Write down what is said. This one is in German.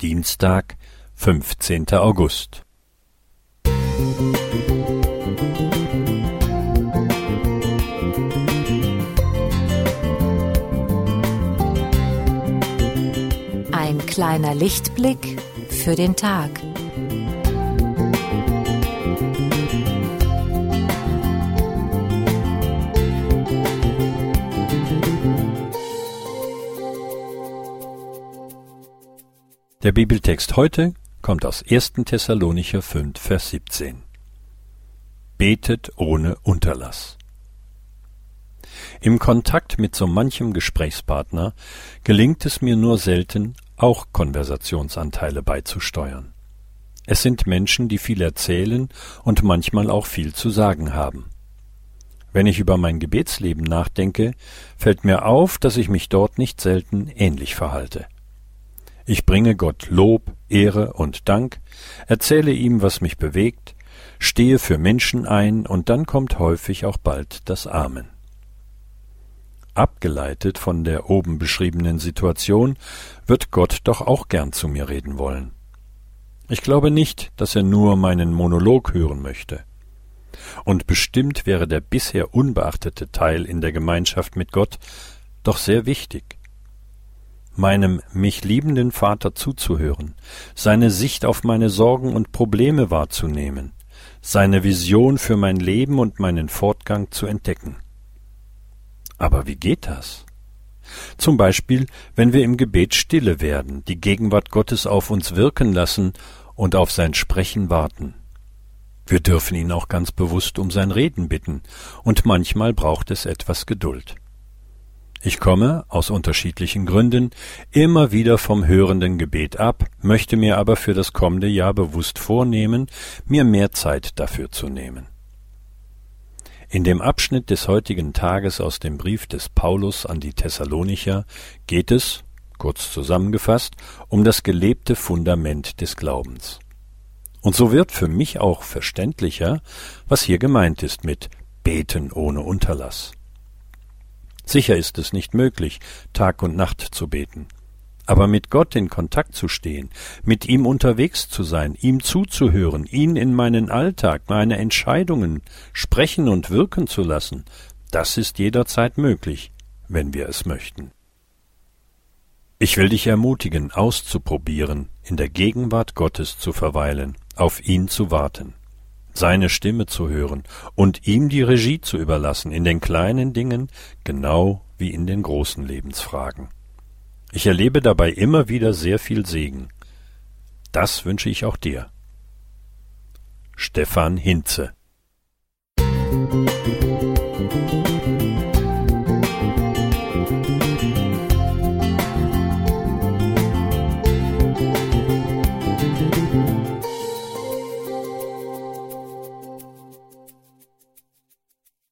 Dienstag, 15. August. Ein kleiner Lichtblick für den Tag. Der Bibeltext heute kommt aus 1. Thessalonicher 5, Vers 17. Betet ohne Unterlass. Im Kontakt mit so manchem Gesprächspartner gelingt es mir nur selten, auch Konversationsanteile beizusteuern. Es sind Menschen, die viel erzählen und manchmal auch viel zu sagen haben. Wenn ich über mein Gebetsleben nachdenke, fällt mir auf, dass ich mich dort nicht selten ähnlich verhalte. Ich bringe Gott Lob, Ehre und Dank, erzähle ihm, was mich bewegt, stehe für Menschen ein, und dann kommt häufig auch bald das Amen. Abgeleitet von der oben beschriebenen Situation wird Gott doch auch gern zu mir reden wollen. Ich glaube nicht, dass er nur meinen Monolog hören möchte. Und bestimmt wäre der bisher unbeachtete Teil in der Gemeinschaft mit Gott doch sehr wichtig meinem mich liebenden Vater zuzuhören, seine Sicht auf meine Sorgen und Probleme wahrzunehmen, seine Vision für mein Leben und meinen Fortgang zu entdecken. Aber wie geht das? Zum Beispiel, wenn wir im Gebet stille werden, die Gegenwart Gottes auf uns wirken lassen und auf sein Sprechen warten. Wir dürfen ihn auch ganz bewusst um sein Reden bitten, und manchmal braucht es etwas Geduld. Ich komme, aus unterschiedlichen Gründen, immer wieder vom hörenden Gebet ab, möchte mir aber für das kommende Jahr bewusst vornehmen, mir mehr Zeit dafür zu nehmen. In dem Abschnitt des heutigen Tages aus dem Brief des Paulus an die Thessalonicher geht es, kurz zusammengefasst, um das gelebte Fundament des Glaubens. Und so wird für mich auch verständlicher, was hier gemeint ist mit Beten ohne Unterlass. Sicher ist es nicht möglich, Tag und Nacht zu beten. Aber mit Gott in Kontakt zu stehen, mit ihm unterwegs zu sein, ihm zuzuhören, ihn in meinen Alltag, meine Entscheidungen sprechen und wirken zu lassen, das ist jederzeit möglich, wenn wir es möchten. Ich will dich ermutigen, auszuprobieren, in der Gegenwart Gottes zu verweilen, auf ihn zu warten seine Stimme zu hören und ihm die Regie zu überlassen in den kleinen Dingen genau wie in den großen Lebensfragen. Ich erlebe dabei immer wieder sehr viel Segen. Das wünsche ich auch dir. Stefan Hinze